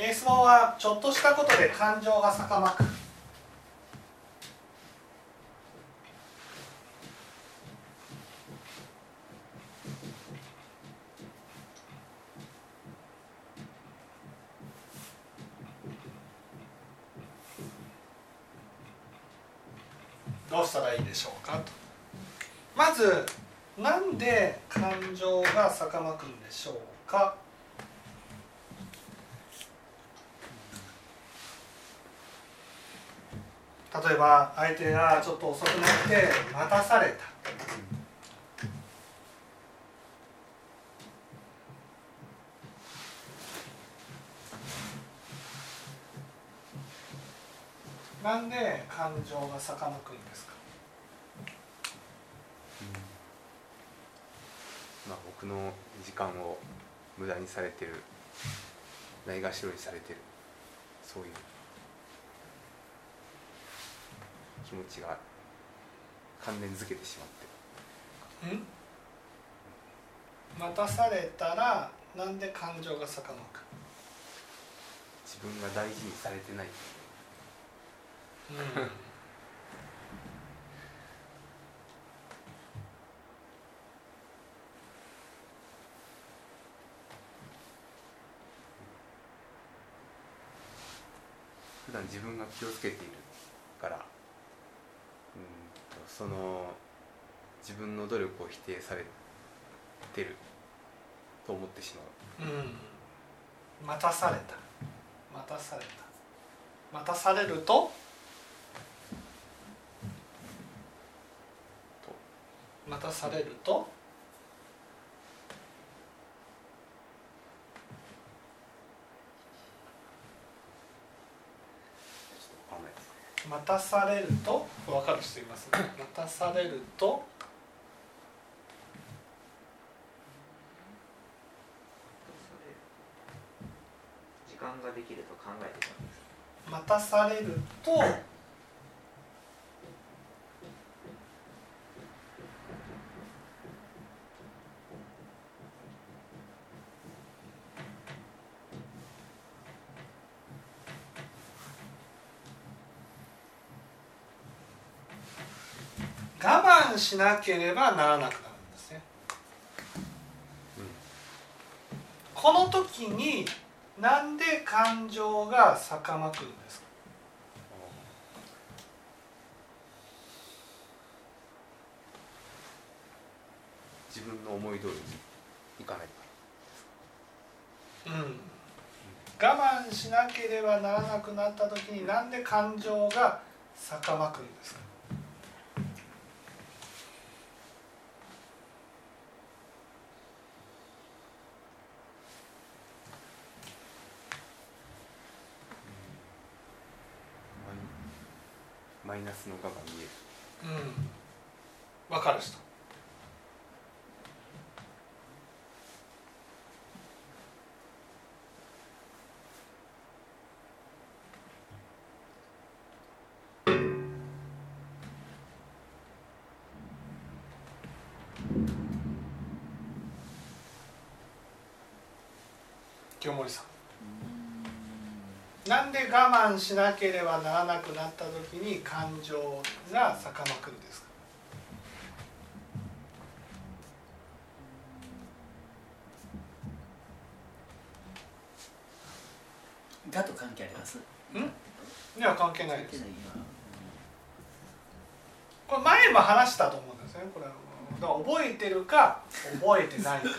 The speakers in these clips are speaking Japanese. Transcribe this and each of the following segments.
エースボはちょっとしたことで感情が逆まく。どうしたらいいでしょうかと。まずなんで感情が逆まくんでしょうか例えば相手がちょっと遅くなって待たされた。なんで感情が逆まくんですか？まあ、僕の時間を無駄にされてる。ないがしろにされてる。そういう。気持ちが関連づけてしまって。ん？待たされたらなんで感情が逆まく自分が大事にされてない。うん。普段自分が気をつけているからその自分の努力を否定されてると思ってしまう。うん。待たされた。待たされた。待たされると？待たされるとちょっとわかんないですね待たされると？分かる人います？ね待たされると？時間ができると？考えてたんです待たされると我慢しなければならなくなるんですね。この時になんで感情が逆まくんですか？自分の思い通りにいかないかうん。我慢しなければならなくなった時になんで感情が逆まくんですか？イナスの我が見える。うん。わかる人。清盛さん。なんで我慢しなければならなくなった時に感情が逆まくんですか？だと関係あります？いや関係ないです。これ前も話したと思うんですね。これはだから覚えてるか覚えてないか今前の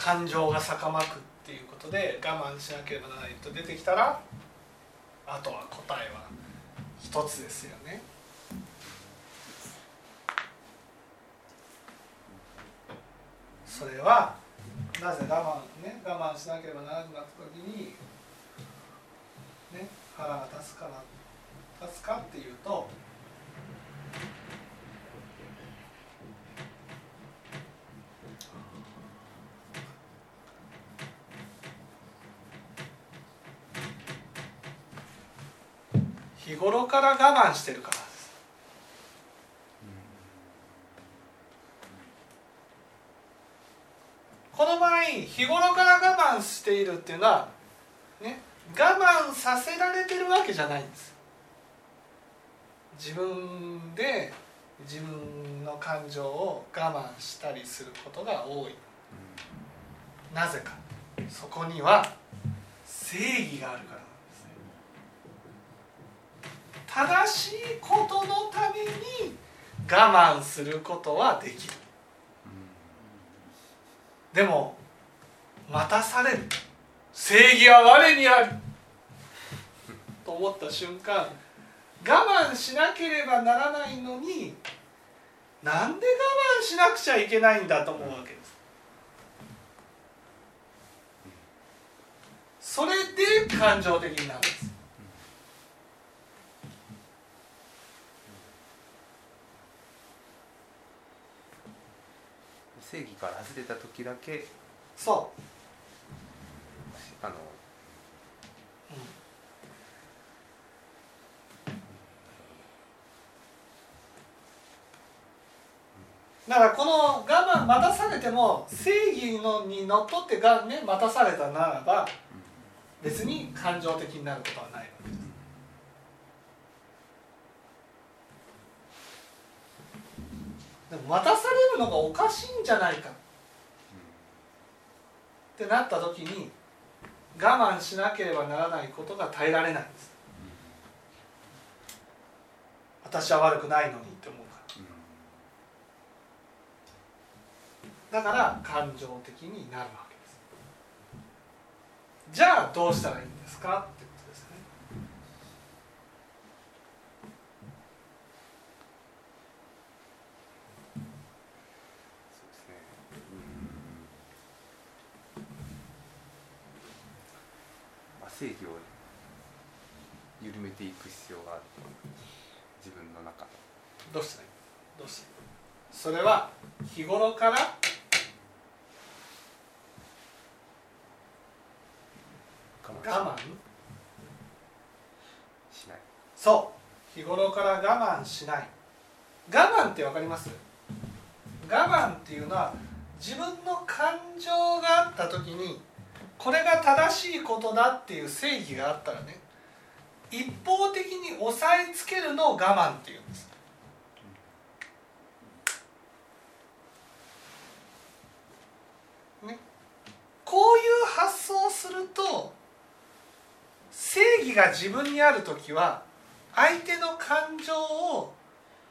感情が逆まくっていうことで我慢しなければならないと出てきたらあとは答えは一つですよね。それはなぜ我慢ね我慢しなければならなくなった時にね腹が立つから立つかっていうと日頃から我慢してるからです。この場合日頃から我慢しているっていうのは、ね、我慢させられてるわけじゃないんです。自分で自分の感情を我慢したりすることが多いなぜかそこには正義があるから正しいことのために我慢することはできる。でも待たされる。正義は我にある。と思った瞬間我慢しなければならないのになんで我慢しなくちゃいけないんだと思うわけです。それで感情的になるんです。正義から外れた時だけそあのう、うん。だからこの我慢待たされても正義のにのっとってが、ね、待たされたならば別に感情的になることはないわけですでも待たされるのがおかしいんじゃないか。ってなった時に我慢しなければならないことが耐えられないんです。私は悪くないのにって思うから。だから感情的になるわけです。じゃあどうしたらいいんですかってことですねそうですねまあ正義を緩めていく必要がある自分の中で。どうしたらいい？どうしたらいいそれは日頃から。我我慢しない。そう。日頃から我慢しない。我慢って分かります？我慢っていうのは自分の感情があった時にこれが正しいことだっていう正義があったらね一方的に押さえつけるのを我慢っていうんです。ね。こういう発想をすると正義が自分にある時は相手の感情を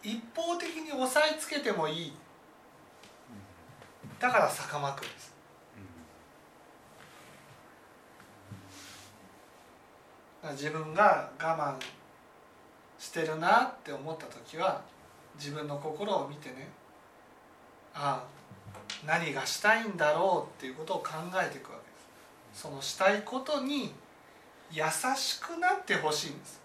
一方的に押さえつけてもいい。だから逆まくんですだから自分が我慢してるなって思った時は自分の心を見てねああ何がしたいんだろうっていうことを考えていくわけです。そのしたいことに優しくなってほしいんです。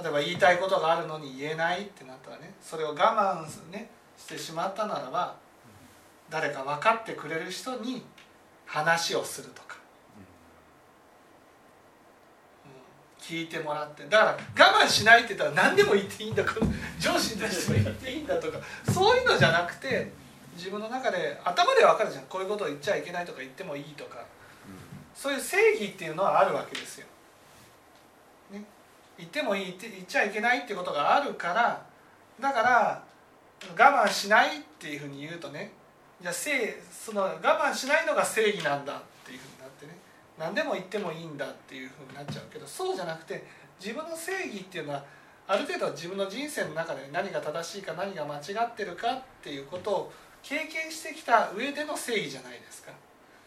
例えば言いたいことがあるのに言えないってなったらねそれを我慢、ね、してしまったならば誰か分かってくれる人に話をするとか、うん。聞いてもらって。だから我慢しないって言ったら何でも言っていいんだ。から 上司に対しても言っていいんだとか。そういうのじゃなくて自分の中で頭で分かるじゃん。こういうことを言っちゃいけないとか言ってもいいとか。そういう正義っていうのはあるわけですよ。ね、言ってもいいって言っちゃいけないってことがあるからだから我慢しないっていうふうに言うとねじゃあ正その我慢しないのが正義なんだっていうふうになってね。何でも言ってもいいんだっていうふうになっちゃうけどそうじゃなくて自分の正義っていうのはある程度自分の人生の中で何が正しいか何が間違ってるかっていうことを経験してきた上での正義じゃないですか。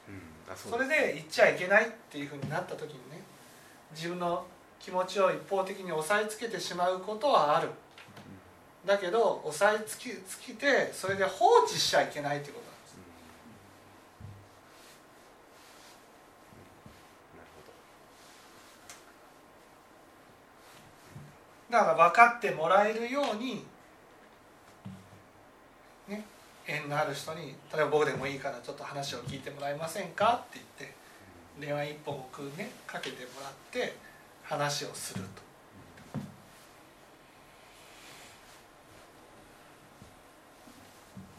うんあそれで言っちゃいけないっていうふうになった時にね自分の気持ちを一方的に押さえつけてしまうことはある。だけど押さえつきつけてそれで放置しちゃいけないってことなんですなるほどだから分かってもらえるようにね縁のある人に例えば僕でもいいからちょっと話を聞いてもらえませんか？って言って電話一本をくねかけてもらって話をすると。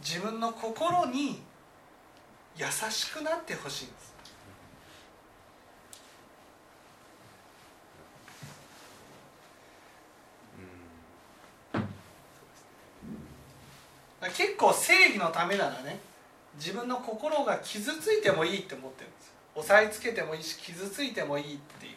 自分の心に優しくなってほしいんですうんだから結構正義のためならね自分の心が傷ついてもいいって思ってるんです。よ押さえつけてもいいし傷ついてもいいっていう。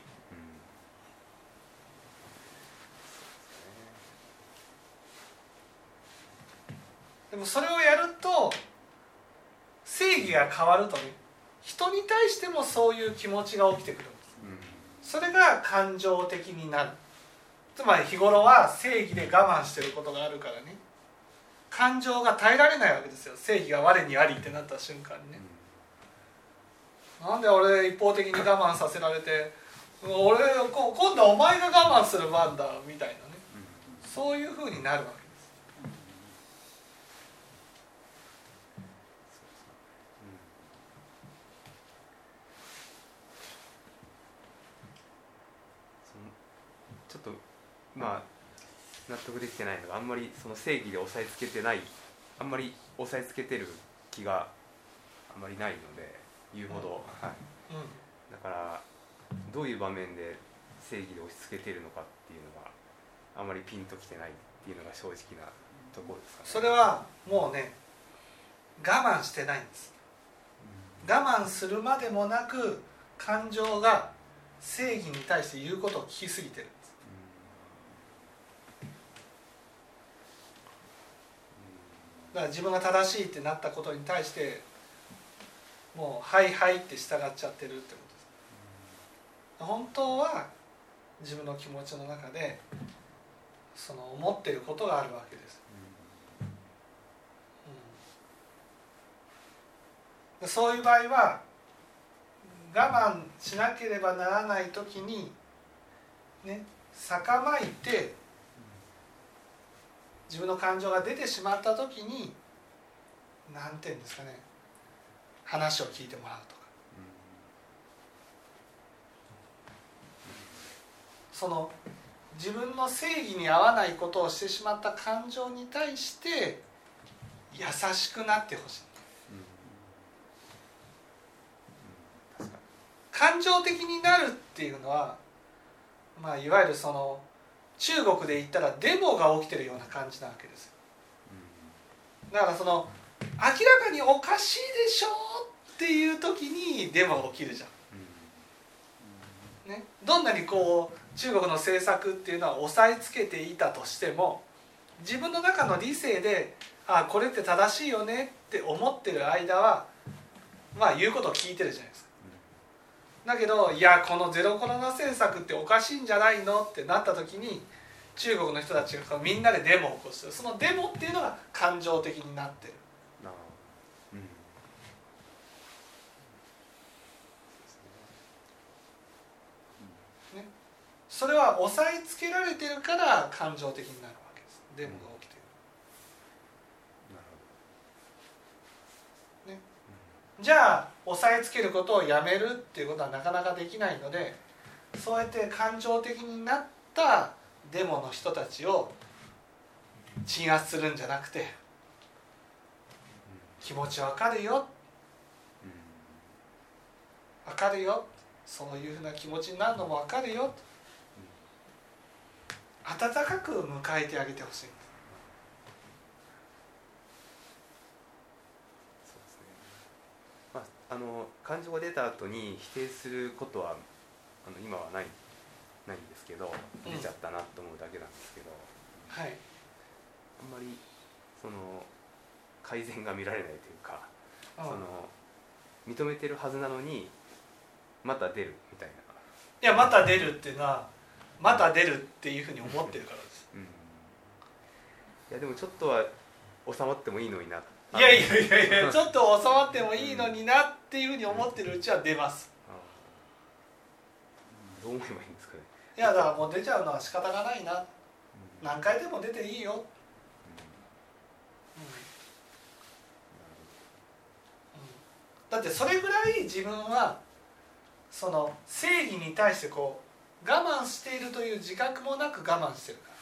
でもそれをやると正義が変わるとね人に対してもそういう気持ちが起きてくるんです。それが感情的になる。つまり日頃は正義で我慢してることがあるからね。感情が耐えられないわけですよ。正義が我にありってなった瞬間にね。なんで俺一方的に我慢させられて俺こ今度はお前が我慢する番だみたいなね。そういうふうになるわけです。そのちょっとまあ納得できてないのがあんまりその正義で押さえつけてないあんまり押さえつけてる気があんまりないので言うほど、はい、うん。だからどういう場面で正義で押し付けてるのかっていうのがあんまりピンときてないっていうのが正直なところですかね。それはもうね我慢してないんです。我慢するまでもなく感情が正義に対して言うことを聞きすぎてるんですだから自分が正しいってなったことに対してもう「はいはい」って従っちゃってるってことです。本当は自分の気持ちの中でその思ってることがあるわけです。うん。そういう場合は我慢しなければならない時にね酒まいて自分の感情が出てしまった時に何て言うんですかね話を聞いてもらうとか。その自分の正義に合わないことをしてしまった感情に対して優しくなってほしい。感情的になるっていうのは、まあ、いわゆるその中国で言ったらデモが起きてるような感じなわけですよ。だからその明らかにおかしいでしょっていう時にデモが起きるじゃん、ね、どんなにこう中国の政策っていうのは押さえつけていたとしても自分の中の理性であこれって正しいよねって思ってる間はまあ言うことを聞いてるじゃないですかだけどいやこのゼロコロナ政策っておかしいんじゃないのってなった時に中国の人たちがみんなでデモを起こしてるそのデモっていうのが感情的になってる。うん。それは押さえつけられてるから感情的になるわけです。デモが起きてるなるじゃあ押さえつけることをやめるっていうことはなかなかできないのでそうやって感情的になったデモの人たちを鎮圧するんじゃなくて気持ちわかるよ。わかるよ。そういうふうな気持ちになるのもわかるよ。温かく迎えてあげてほしいそうですねまああの感情が出た後に否定することはあの今はないないんですけどうん。出ちゃったなと思うだけなんですけど、はい。あんまりその改善が見られないというか、うんその認めてるはずなのにまた出るみたいな、いやまた出るっていうのはまた出るっていうふうに思ってるからです。うん、いやでもちょっとは収まってもいいのにないいやいやいやいやちょっと収まってもいいのになっていうふうに思ってるうちは出ます。どう思えばいいんですかね、いやだからもう出ちゃうのは仕方がないな。うん何回でも出ていいよ、うん。だってそれぐらい自分はその正義に対してこう我慢しているという自覚もなく我慢してるから、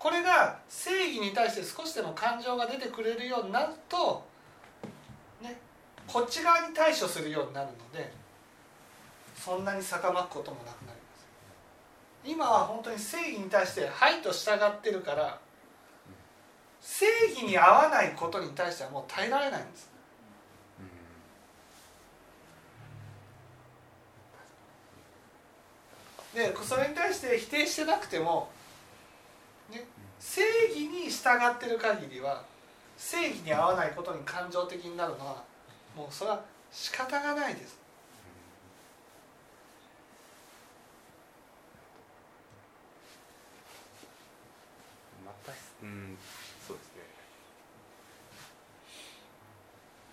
これが正義に対して少しでも感情が出てくれるようになると、ね、こっち側に対処するようになるのでそんなに逆まくこともなくなります。今は本当に正義に対して「はい」と従ってるから正義に合わないことに対してはもう耐えられないんです。でそれに対して否定してなくても、ね、正義に従ってる限りは正義に合わないことに感情的になるのはもうそれは仕方がないです。またうんそうですね。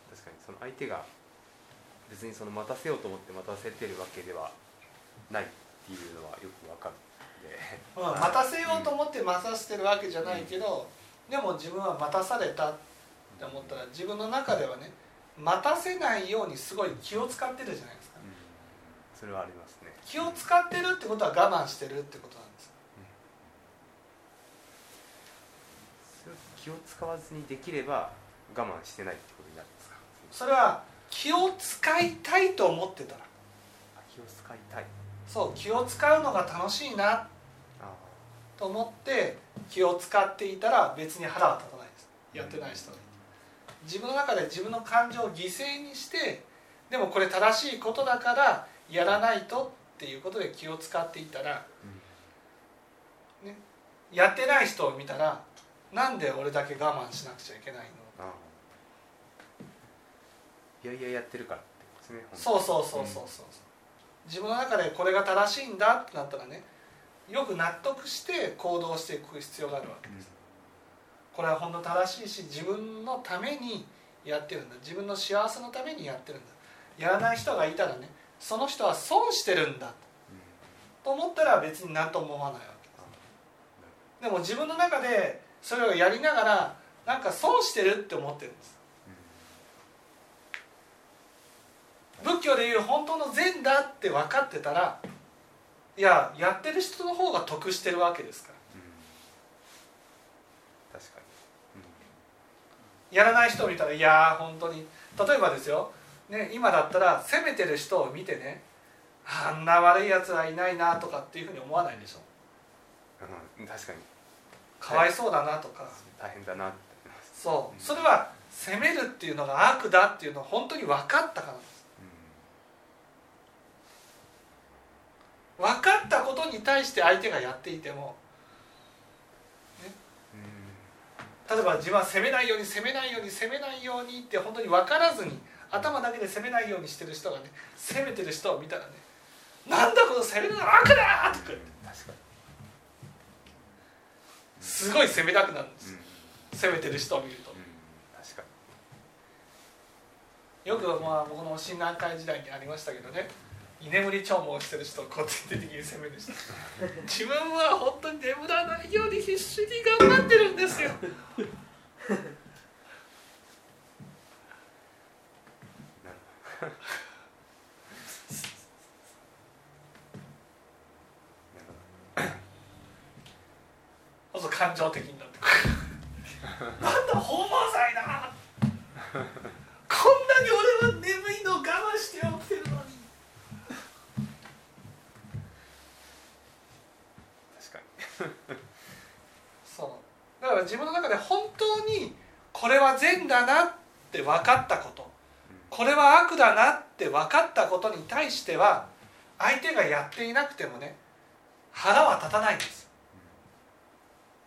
確かにその相手が別にその待たせようと思って待たせてるわけではないっていうのはよくわかる。まあ、待たせようと思って待たせてるわけじゃないけど、でも自分は待たされたって思ったら自分の中ではね待たせないようにすごい気を使ってるじゃないですか。うん。それはありますね。気を使ってるってことは我慢してるってことなんです。それを気を使わずにできれば我慢してないってことになるんですか？それは気を使いたいと思ってたら。あ気を使いたい。そう気を使うのが楽しいなあと思って気を使っていたら別に腹は立たないです。やってない人に自分の中で自分の感情を犠牲にしてでもこれ正しいことだからやらないとっていうことで気を使っていたら、ね、やってない人を見たらなんで俺だけ我慢しなくちゃいけないの？あいやいややってるからってことですねそうそうそうそうそう、自分の中でこれが正しいんだってなったらねよく納得して行動していく必要があるわけです、これは本当正しいし自分のためにやってるんだ。自分の幸せのためにやってるんだ。やらない人がいたらねその人は損してるんだ。と思ったら別に何とも思わないわけです。でも自分の中でそれをやりながらなんか損してるって思ってるんです。仏教でいう本当の善だって分かってたらいややってる人の方が得してるわけですから。うん。確かやらない人を見たらいやー本当に。例えばですよ、ね、今だったら責めてる人を見てねあんな悪いやつはいないなとかっていうふうに思わないでしょ。に、うん、確かに。かわいそうだなとか、大変だなって。そう。それは責めるっていうのが悪だっていうのを本当に分かったから。です分かったことに対して相手がやっていてもうん。例えば自分は責めないように責めないように責めないようにって本当に分からずに頭だけで責めないようにしてる人がね責めてる人を見たらね「なんだこの責めるのは悪だ!」とか言って。すごい責めたくなるんです。うん。責めてる人を見ると。よくまあ僕の診断会時代にありましたけどね居眠り長毛してる人を個人的に責める人。自分は本当に眠らないように必死に頑張ってるんですよになるなるそうすると感情的になってくるなんだ訪問罪だこんなに俺は眠いのを我慢して起きてるのに確かにそうだから自分の中で本当にこれは善だなって分かったことこれは悪だなって分かったことに対しては相手がやっていなくてもね腹は立たないんです。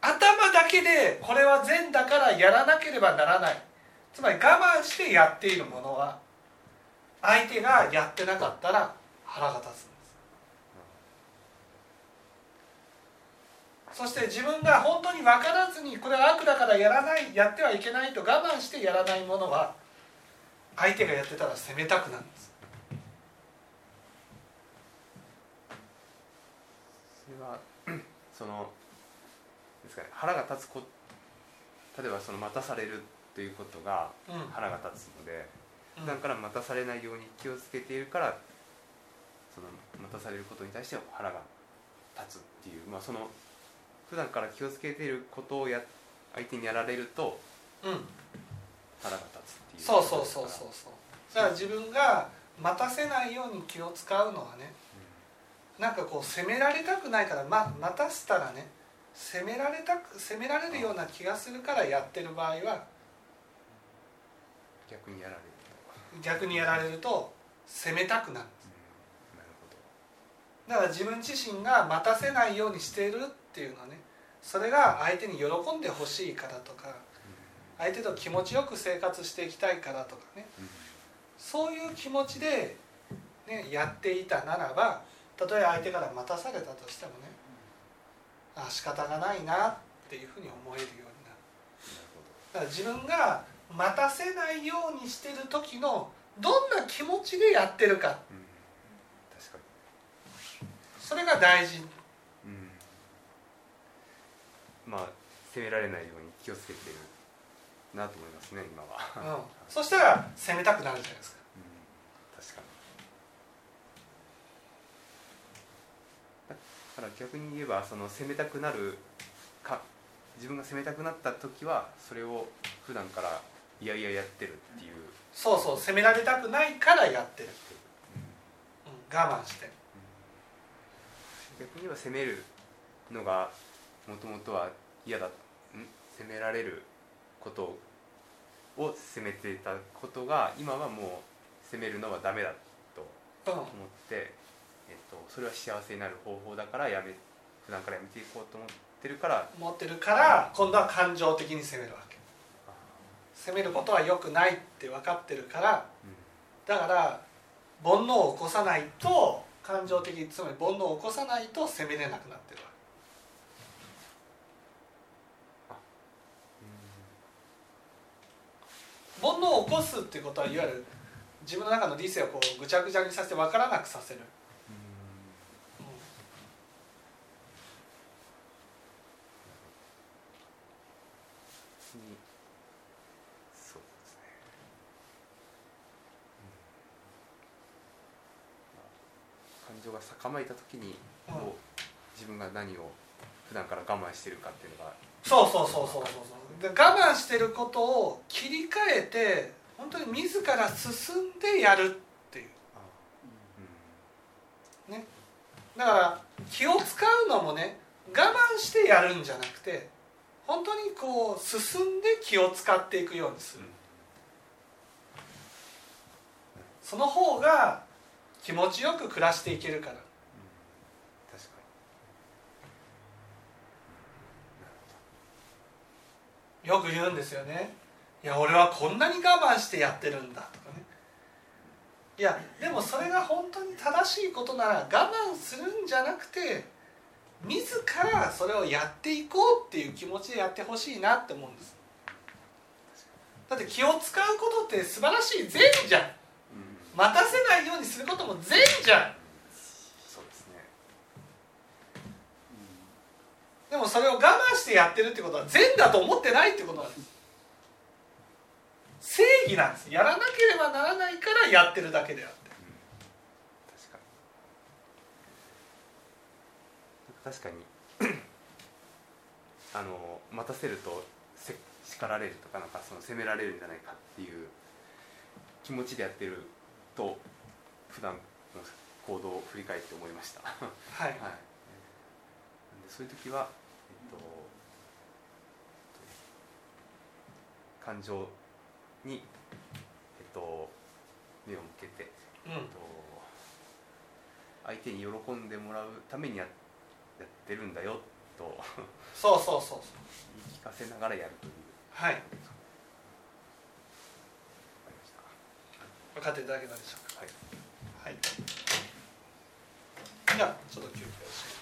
頭だけでこれは善だからやらなければならない。つまり我慢してやっているものは相手がやってなかったら腹が立つんです。そして自分が本当に分からずにこれは悪だからやらないやってはいけないと我慢してやらないものは相手がやってたら責めたくなるんです。それは そのですかね腹が立つこ例えばその待たされるということがうん。腹が立つので、うん。普段から待たされないように気をつけているからその待たされることに対しては腹が立つっていう、まあ、その普段から気をつけていることをや相手にやられるとうん。腹が立つ。うそうそうそうそうそう。だから自分が待たせないように気を使うのはねなんかこう責められたくないから、ま、待たせたらね責められたく責められるような気がするからやってる場合は逆にやられると。逆にやられると責めたくなるなるだから自分自身が待たせないようにしているっていうのはねそれが相手に喜んでほしいからとか相手と気持ちよく生活していきたいからとかね。そういう気持ちで、ね、やっていたならばたとえ相手から待たされたとしてもねあ仕方がないなっていうふうに思えるようになる。だから自分が待たせないようにしてる時のどんな気持ちでやってるか。うん。確かそれが大事。に、うん、まあ責められないように気をつけてるなと思いますね今は、うん、そしたら攻めたくなるじゃないですか。うん。確かに。だから逆に言えばその攻めたくなるか自分が攻めたくなった時はそれを普段からいやいややってるっていう、そうそう責められたくないからやってる、うん、我慢して。逆に言えば攻めるのがもともとは嫌だ。ん？責められることを責めていたことが今はもう責めるのはダメだとうん。思って、えっと、それは幸せになる方法だからやめ普段からやめていこうと思ってるから持ってるから今度は感情的に責めるわけ。責めることは良くないって分かってるからだから煩悩を起こさないと感情的つまり煩悩を起こさないと責めれなくなってるわけ煩悩を起こすっていうことはいわゆる。自分の中の理性をこうぐちゃぐちゃにさせて分からなくさせる、感情が高まいた時にうん。こう自分が何を普段から我慢してるかっていうのが。そうそうそうそうそう。そうで我慢してることを切り替えて本当に自ら進んでやるっていう。うん。だから気を使うのもね我慢してやるんじゃなくて本当にこう進んで気を使っていくようにする。その方が気持ちよく暮らしていけるから確かによく言うんですよね。いや俺はこんなに我慢してやってるんだとかね。いやでもそれが本当に正しいことなら我慢するんじゃなくて自らそれをやっていこうっていう気持ちでやってほしいなって思うんです。だって気を使うことって素晴らしい善じゃん。うん。待たせないようにすることも善じゃんそうですねでもそれを我慢してやってるってことは善だと思ってないってことなんです正義なんです。やらなければならないからやってるだけであって。確かに。確かに。あの待たせるとせ叱られるとかなんかその責められるんじゃないかっていう気持ちでやってると普段の行動を振り返って思いました。はい。はい。そういう時は、えっと、感情に、えっと、目を向けて、うん。えっと、相手に喜んでもらうためにややってるんだよとそうそうそうそう。言い聞かせながらやるという。はい。分かっていただけたでしょうか。はい。はい。じゃあちょっと休憩をします